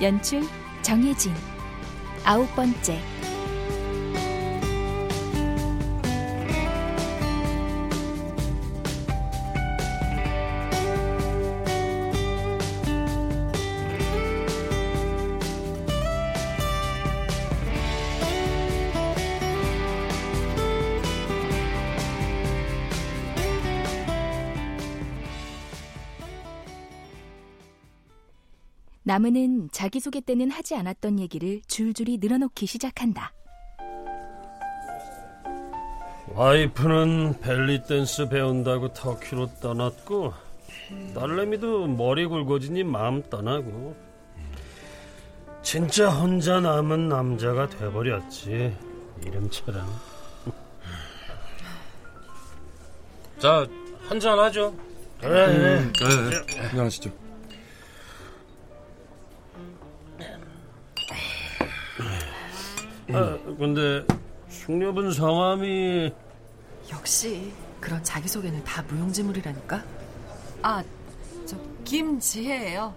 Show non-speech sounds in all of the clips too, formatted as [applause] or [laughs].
연출 정혜진. 아홉 번째 나무는 자기소개 때는 하지 않았던 얘기를 줄줄이 늘어놓기 시작한다. 와이프는 벨리 댄스 배운다고 터키로 떠났고 딸내미도 머리 굵어지니 마음 떠나고. 진짜 혼자 남은 남자가 돼버렸지. 이름처럼 자 한잔 하죠. 그래 음, 네, 네. 안녕하시죠 아, 근데 숙녀분 성함이 역시 그런 자기소개는 다 무용지물이라니까. 아, 저 김지혜예요.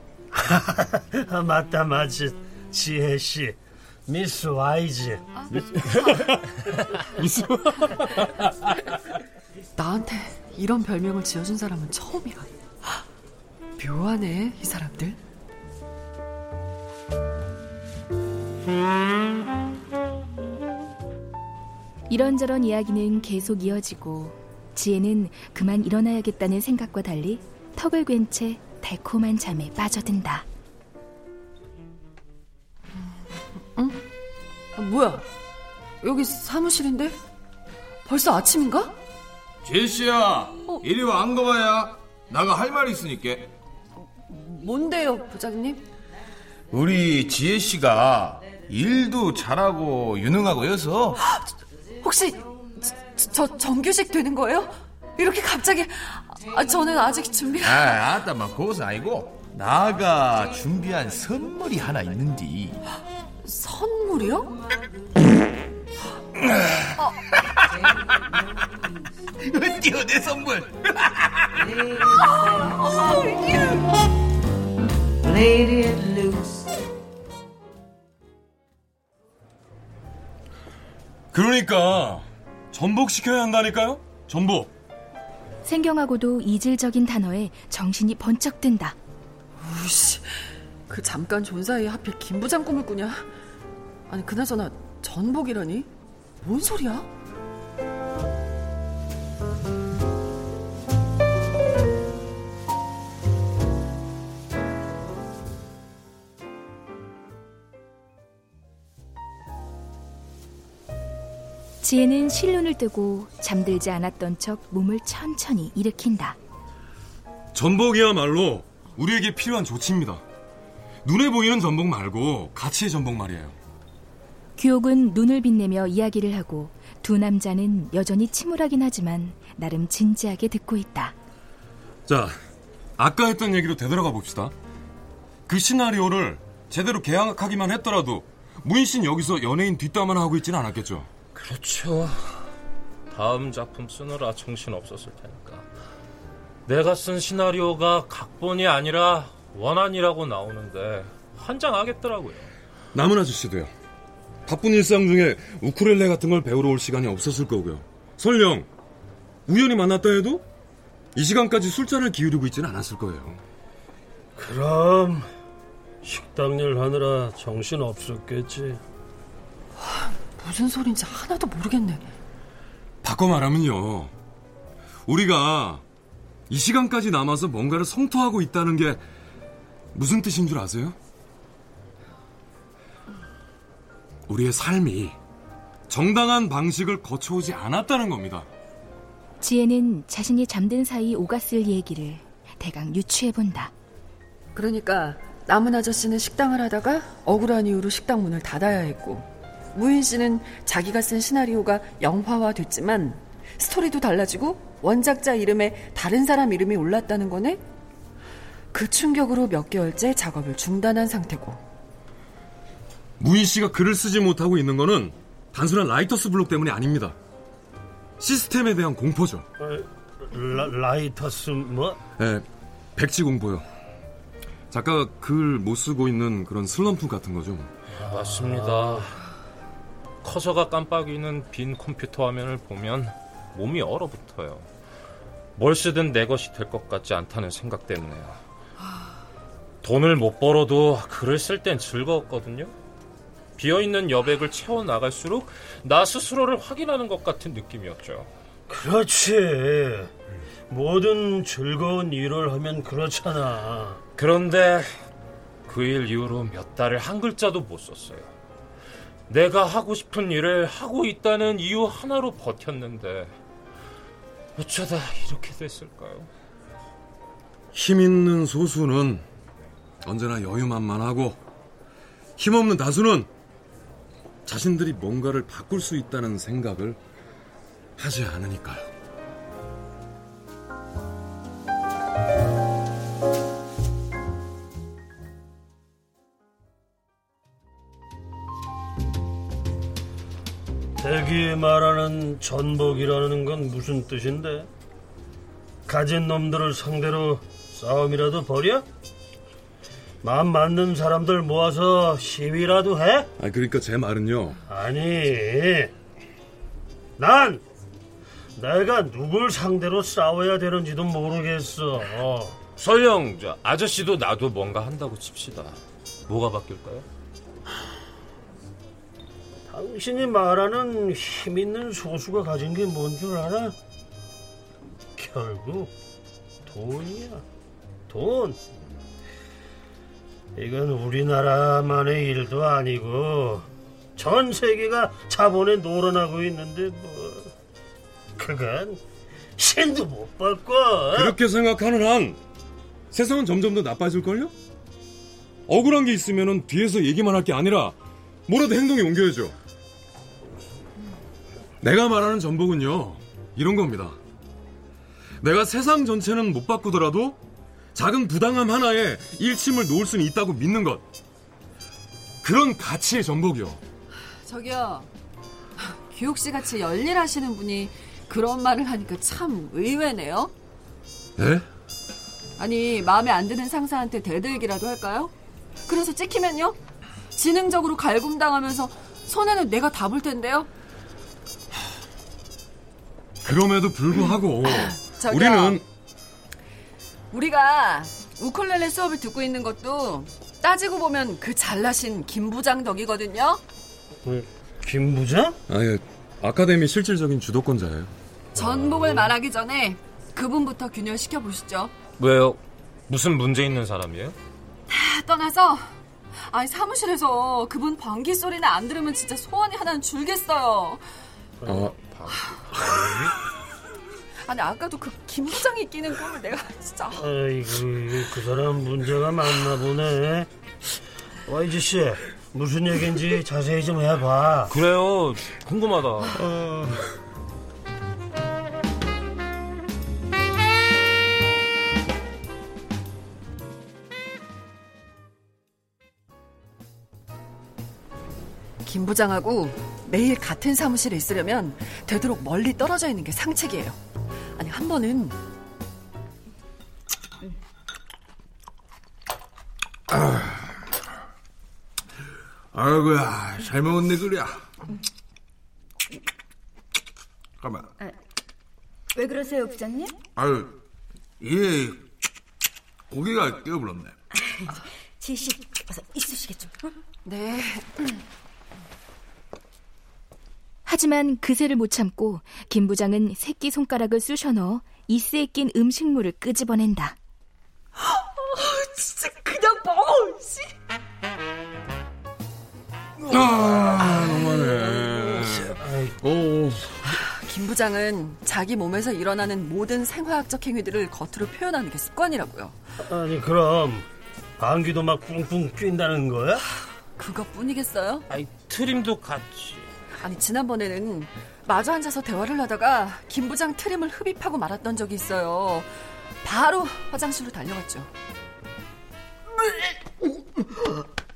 아, [laughs] 맞다 맞지 지혜 씨 미스 와이즈 미스 [laughs] [laughs] 나한테 이런 별명을 지어준 사람은 처음이야. [gasps] 묘하네, 이 사람들. 이런저런 이야기는 계속 이어지고 지혜는 그만 일어나야겠다는 생각과 달리 턱을 괜채 달콤한 잠에 빠져든다. 응? 아, 뭐야? 여기 사무실인데? 벌써 아침인가? 제시야, 이리 와안 가봐야. 나가 할 말이 있으니까. 뭔데요, 부장님? 우리 지혜 씨가 일도 잘하고 유능하고 여서 혹시 저, 저 정규직 되는 거예요? 이렇게 갑자기 아, 저는 아직 준비 아, 아따 막 그것은 아니고 나가 준비한 선물이 하나 있는디. 선물이요? [laughs] 어때요 내 선물? 그러니까 전복 시켜야 한다니까요 전복 생경하고도 이질적인 단어에 정신이 번쩍 든다. 우씨 그 잠깐 존 사이에 하필 김 부장 꿈을 꾸냐 아니 그나저나 전복이라니 뭔 소리야? 지혜는 실눈을 뜨고 잠들지 않았던 척 몸을 천천히 일으킨다. 전복이야말로 우리에게 필요한 조치입니다 눈에 보이는 전복 말고 가치의 전복 말이에요 규옥은 눈을 빛내며 이야기를 하고 두 남자는 여전히 침울하긴 하지만 나름 진지하게 듣고 있다. 자 아까 했던 얘기로 되돌아가 봅시다 그 시나리오를 제대로 계약하기만 했더라도 무인 씨는 여기서 연예인 뒷담화나 하고 있지는 않았겠죠 그렇죠 다음 작품 쓰느라 정신 없었을 테니까 내가 쓴 시나리오가 각본이 아니라 원안이라고 나오는데 환장하겠더라고요 남은 아저씨도요. 바쁜 일상 중에 우쿨렐레 같은 걸 배우러 올 시간이 없었을 거고요. 설령 우연히 만났다 해도 이 시간까지 술잔을 기울이고 있지는 않았을 거예요. 그럼 식당 일 하느라 정신 없었겠지 무슨 소린지 하나도 모르겠네 바꿔 말하면요. 우리가 이 시간까지 남아서 뭔가를 성토하고 있다는 게 무슨 뜻인 줄 아세요? 우리의 삶이 정당한 방식을 거쳐오지 않았다는 겁니다. 지혜는 자신이 잠든 사이 오갔을 얘기를 대강 유추해 본다. 그러니까 남은 아저씨는 식당을 하다가 억울한 이유로 식당 문을 닫아야 했고 무인 씨는 자기가 쓴 시나리오가 영화화 됐지만 스토리도 달라지고 원작자 이름에 다른 사람 이름이 올랐다는 거네? 그 충격으로 몇 개월째 작업을 중단한 상태고 무인 씨가 글을 쓰지 못하고 있는 거는 단순한 writer's block 때문이 아닙니다. 시스템에 대한 공포죠. 라, writer's 뭐? 네, 백지 공포요. 작가가 글 못 쓰고 있는 그런 슬럼프 같은 거죠. 맞습니다. 커서가 깜빡이는 빈 컴퓨터 화면을 보면 몸이 얼어붙어요. 뭘 쓰든 내 것이 될 것 같지 않다는 생각 때문에요. 돈을 못 벌어도 글을 쓸 땐 즐거웠거든요. 비어있는 여백을 채워나갈수록 나 스스로를 확인하는 것 같은 느낌이었죠. 그렇지. 모든 즐거운 일을 하면 그렇잖아. 그런데 그 일 이후로 몇 달을 한 글자도 못 썼어요. 내가 하고 싶은 일을 하고 있다는 이유 하나로 버텼는데 어쩌다 이렇게 됐을까요? 힘 있는 소수는 언제나 여유만만하고 힘없는 다수는 자신들이 뭔가를 바꿀 수 있다는 생각을 하지 않으니까요. 말하는 전복이라는 건 무슨 뜻인데? 가진 놈들을 상대로 싸움이라도 벌여? 마음 맞는 사람들 모아서 시위라도 해? 아 그러니까 제 말은요. 아니, 난 내가 누굴 상대로 싸워야 되는지도 모르겠어. 설령 저 아저씨도 나도 뭔가 한다고 칩시다. 뭐가 바뀔까요? 당신이 말하는 힘 있는 소수가 가진 게 뭔 줄 알아? 결국 돈이야. 돈. 이건 우리나라만의 일도 아니고 전 세계가 자본에 놀아나고 있는데 뭐 그건 신도 못 바꿔. 그렇게 생각하는 한 세상은 점점 더 나빠질걸요? 억울한 게 있으면 뒤에서 얘기만 할 게 아니라 뭐라도 행동에 옮겨야죠. 내가 말하는 전복은요, 이런 겁니다. 내가 세상 전체는 못 바꾸더라도 작은 부당함 하나에 일침을 놓을 수는 있다고 믿는 것. 그런 가치의 전복이요. 저기요 규옥 씨 같이 열일하시는 분이 그런 말을 하니까 참 의외네요 예? 아니 마음에 안 드는 상사한테 대들기라도 할까요? 그래서 찍히면요? 지능적으로 갈굼당하면서 손해는 내가 다 볼 텐데요 그럼에도 불구하고 [laughs] 저기요. 우리는 우리가 우쿨렐레 수업을 듣고 있는 것도 따지고 보면 그 잘나신 김 부장 덕이거든요. 뭐, 김 부장? 아예 아카데미 실질적인 주도권자예요. 전복을 말하기 전에 그분부터 균열시켜 보시죠. 왜요? 무슨 문제 있는 사람이에요? 다 떠나서 아니 사무실에서 그분 방귀 소리나 안 들으면 진짜 소원이 하나는 줄겠어요. 아, 아니 아까도 그 김 부장이 끼는 꿈을 내가 [laughs] 진짜 아이고 그 사람 문제가 많나 보네. YG 씨 무슨 얘기인지 자세히 좀 해봐. 그래요. 궁금하다. 김 부장하고 매일 같은 사무실에 있으려면 되도록 멀리 떨어져 있는 게 상책이에요. 아니 한 번은 아이고야 잘 먹었네 그래 가만 왜 그러세요, 부장님? 아유 얘 고기가 깨어불었네 지씨, 어서 있으시겠죠? 네 하지만 그새를 못 참고 김 부장은 새끼 손가락을 쑤셔 넣어 이스에 낀 음식물을 끄집어낸다. 진짜 그냥 먹어, 씨. 아 너무하네. 오, 김 부장은 자기 몸에서 일어나는 모든 생화학적 행위들을 겉으로 표현하는 게 습관이라고요. 아니 그럼 방귀도 막 뿡뿡 낀다는 거야? 그것뿐이겠어요? 아이 트림도 같이. 아니 지난번에는 마주 앉아서 대화를 하다가 김 부장 트림을 흡입하고 말았던 적이 있어요. 바로 화장실로 달려갔죠.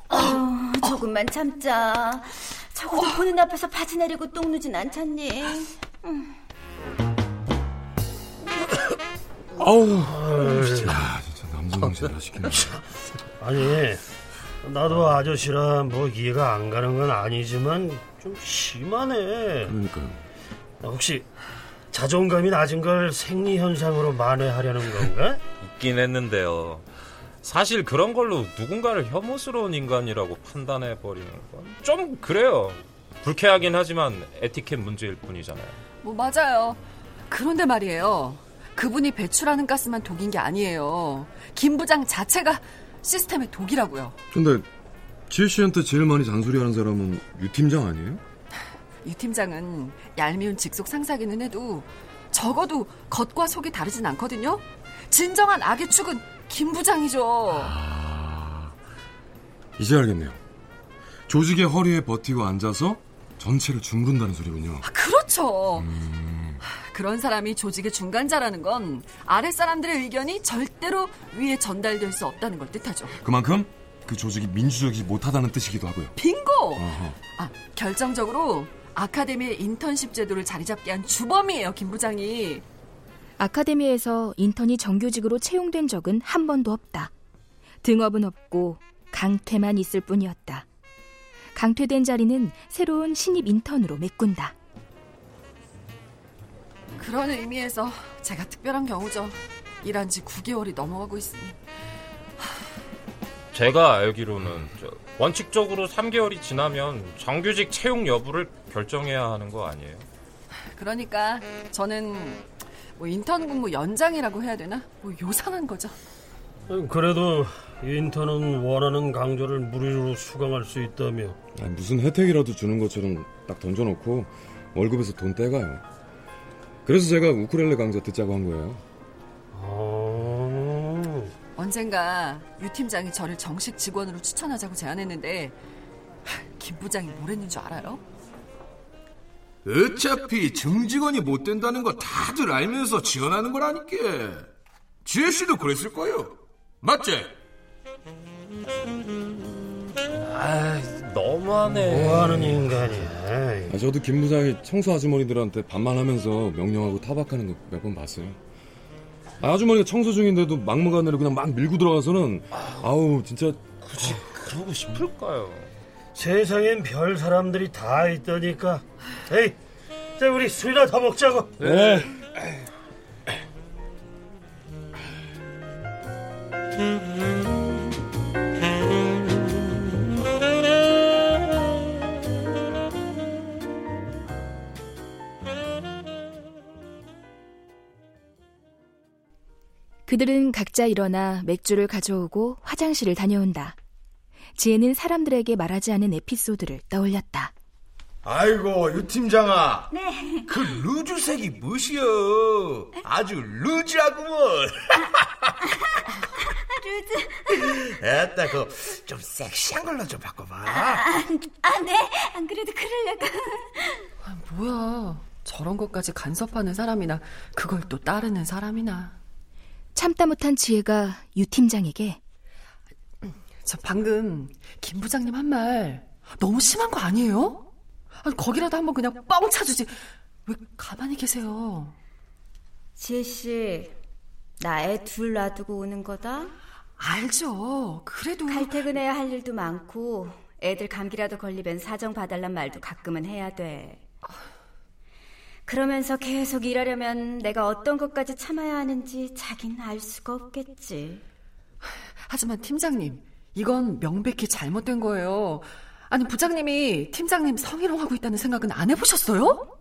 어, 조금만 참자. 적어도 보는 앞에서 바지 내리고 똥 누진 않잖니. 아우, 아, 진짜 남성정신 하시겠네. 아니 나도 아저씨랑 뭐 이해가 안 가는 건 아니지만 좀 심하네. 그러니까요. 혹시 자존감이 낮은 걸 생리 현상으로 만회하려는 건가? [laughs] 있긴 했는데요. 사실 그런 걸로 누군가를 혐오스러운 인간이라고 판단해 버리는 건 좀 그래요. 불쾌하긴 하지만 에티켓 문제일 뿐이잖아요. 뭐 맞아요. 그런데 말이에요. 그분이 배출하는 가스만 독인 게 아니에요. 김 부장 자체가 시스템의 독이라고요. 근데 지혜 씨한테 제일 많이 잔소리하는 사람은 유 팀장 아니에요? 유 팀장은 얄미운 직속 상사기는 해도 적어도 겉과 속이 다르진 않거든요. 진정한 악의 축은 김 부장이죠. 이제 알겠네요. 조직의 허리에 버티고 앉아서 전체를 주무른다는 소리군요. 아, 그렇죠. 그런 사람이 조직의 중간자라는 건 아랫 사람들의 의견이 절대로 위에 전달될 수 없다는 걸 뜻하죠. 그만큼 그 조직이 민주적이지 못하다는 뜻이기도 하고요. 빙고! 어허. 아, 결정적으로 아카데미의 인턴십 제도를 자리 잡게 한 주범이에요, 김 부장이. 아카데미에서 인턴이 정규직으로 채용된 적은 한 번도 없다. 등업은 없고 강퇴만 있을 뿐이었다. 강퇴된 자리는 새로운 신입 인턴으로 메꾼다. 그런 의미에서 제가 특별한 경우죠. 일한 지 9개월이 넘어가고 있으니. 제가 알기로는 저, 원칙적으로 3개월이 지나면 정규직 채용 여부를 결정해야 하는 거 아니에요? 그러니까 저는 뭐 인턴 근무 연장이라고 해야 되나? 뭐 요상한 거죠. 그래도 인턴은 원하는 강조를 무료로 수강할 수 있다며. 아니, 무슨 혜택이라도 주는 것처럼 딱 던져놓고 월급에서 돈 떼가요. 그래서 제가 우쿨렐레 강좌 듣자고 한 거예요. 어... 언젠가 유 팀장이 저를 정식 직원으로 추천하자고 제안했는데 하, 김 부장이 뭐랬는 줄 알아요? 어차피 정직원이 못 된다는 거 다들 알면서 지원하는 거라니까. 지혜 씨도 그랬을 거예요. 맞지? 아, 너무하네. 뭐하는 인간이야. 아, 저도 김 부장이 청소 아주머니들한테 반말하면서 명령하고 타박하는 거 몇 번 봤어요. 아, 아주머니가 청소 중인데도 막무가내로 그냥 막 밀고 들어가서는 아우 진짜 굳이 그러고 싶을까요? 세상엔 별 사람들이 다 있다니까. 에이, 자 우리 술이나 더 먹자고. 네. [laughs] 그들은 각자 일어나 맥주를 가져오고 화장실을 다녀온다. 지혜는 사람들에게 말하지 않은 에피소드를 떠올렸다. 아이고 유 팀장아. 네. 그 루즈색이 무엇이여? 아주 루즈하구먼. [laughs] 루즈. 에따 그 좀 섹시한 걸로 좀 바꿔봐. 아, 네. 안 그래도 그러려고. 아, 뭐야. 저런 것까지 간섭하는 사람이나 그걸 또 따르는 사람이나. 참다 못한 지혜가 유 팀장에게 저 방금 김 부장님 한 말 너무 심한 거 아니에요? 아니, 거기라도 한번 그냥 뻥 차주지. 왜 가만히 계세요? 지혜 씨, 나 애 둘 놔두고 오는 거다. 알죠. 그래도 칼퇴근해야 할 일도 많고 애들 감기라도 걸리면 사정 봐달란 말도 가끔은 해야 돼. 그러면서 계속 일하려면 내가 어떤 것까지 참아야 하는지 자긴 알 수가 없겠지. 하지만 팀장님, 이건 명백히 잘못된 거예요. 아니 부장님이 팀장님 성희롱하고 있다는 생각은 안 해보셨어요?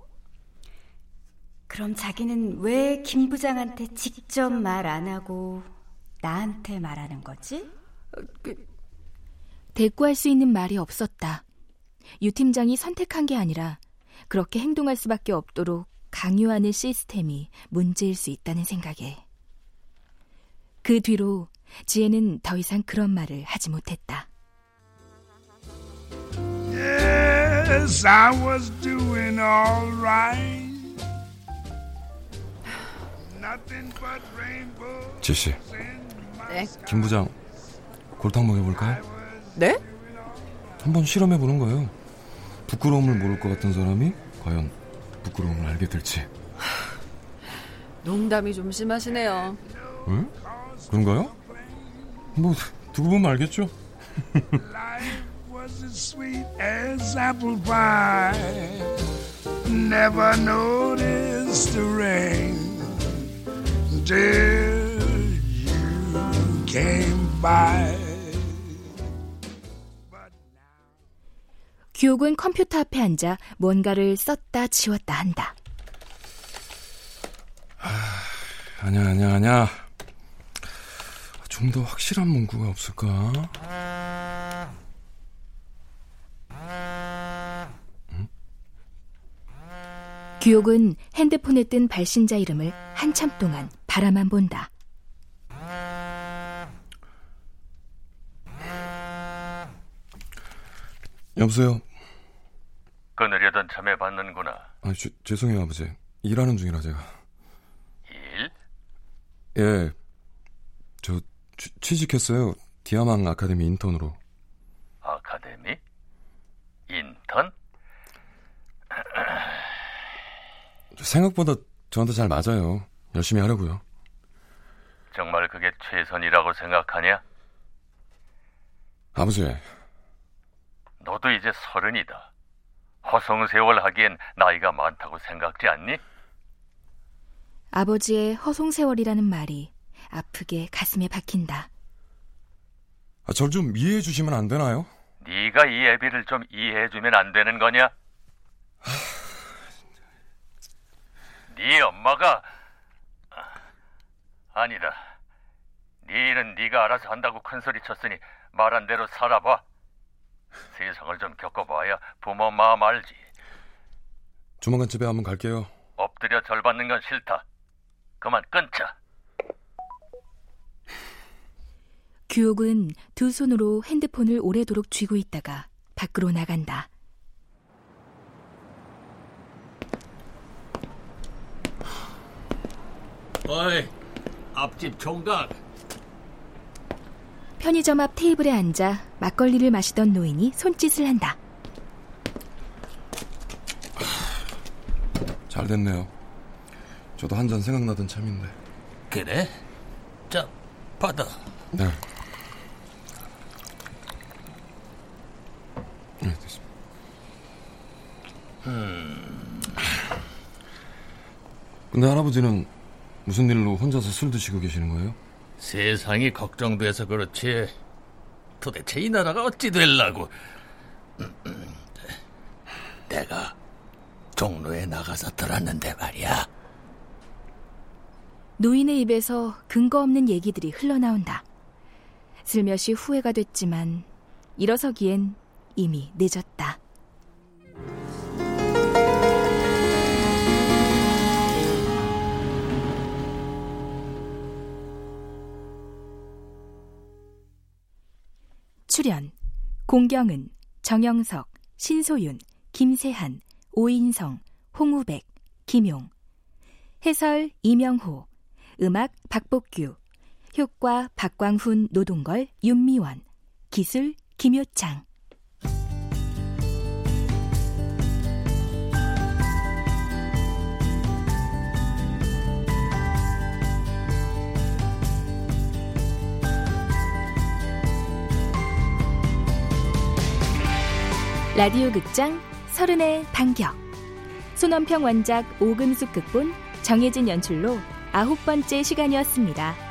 그럼 자기는 왜 김 부장한테 직접 말 안 하고 나한테 말하는 거지? 대꾸할 수 있는 말이 없었다. 유 팀장이 선택한 게 아니라 그렇게 행동할 수밖에 없도록 강요하는 시스템이 문제일 수 있다는 생각에. 그 뒤로 지혜는 더 이상 그런 말을 하지 못했다. Yes, I was doing all right. Nothing but rainbows 지씨, 네? 김 부장 골탕 먹여볼까요? 네? 한번 실험해보는 거예요. 부끄러움을 모를 것 같은 사람이 과연 부끄러움을 알게 될지. 농담이 좀 심하시네요. 응? 그런가요? 뭐 두고 보면 알겠죠. [laughs] 규옥은 컴퓨터 앞에 앉아 뭔가를 썼다 지웠다 한다. 아냐 아냐 아냐. 좀더 확실한 문구가 없을까? 규옥은 핸드폰에 뜬 발신자 이름을 한참 동안 바라만 본다. 여보세요. 끊으려던 참에 받는구나. 아, 죄, 죄송해요 아버지. 일하는 중이라 제가. 일? 예. 저 취, 취직했어요. 디아망 아카데미 인턴으로. 아카데미? 인턴? [clears throat] 생각보다 저한테 잘 맞아요. 열심히 하려고요. 정말 그게 최선이라고 생각하냐? 아버지, 너도 이제 서른이다. 허송세월 하기엔 나이가 많다고 생각지 않니? 아버지의 허송세월이라는 말이 아프게 가슴에 박힌다. 아, 절 좀 이해해 주시면 안 되나요? 네가 이 애비를 좀 이해해 주면 안 되는 거냐? 네 엄마가 아, 아니다. 네 일은 네가 알아서 한다고 큰 소리 쳤으니 말한 대로 살아봐. 세상을 좀 겪어봐야 부모 마음 알지. 조만간 집에 한번 갈게요. 엎드려 절 받는 건 싫다. 그만 끊자. 규옥은 두 손으로 핸드폰을 오래도록 쥐고 있다가 밖으로 나간다. 어이, 앞집 총각. 편의점 앞 테이블에 앉아 막걸리를 마시던 노인이 손짓을 한다. 잘 됐네요. 저도 한 잔 생각나던 참인데. 그래? 자, 받아. 네. 네, 됐습니다. 근데 할아버지는 무슨 일로 혼자서 술 드시고 계시는 거예요? 세상이 걱정돼서 그렇지. 도대체 이 나라가 어찌 될라고. [clears throat] 내가 종로에 나가서 들었는데 말이야. 노인의 입에서 근거 없는 얘기들이 흘러나온다. 슬며시 후회가 됐지만 일어서기엔 이미 늦었다. 공경은, 정영석, 신소윤, 김세한, 오인성, 홍우백, 김용. 해설 이명호. 음악 박복규. 효과 박광훈 노동걸 윤미원. 기술 김효창 라디오 극장 서른의 반격 손원평 원작 오금숙 극본 정혜진 연출로 아홉 번째 시간이었습니다.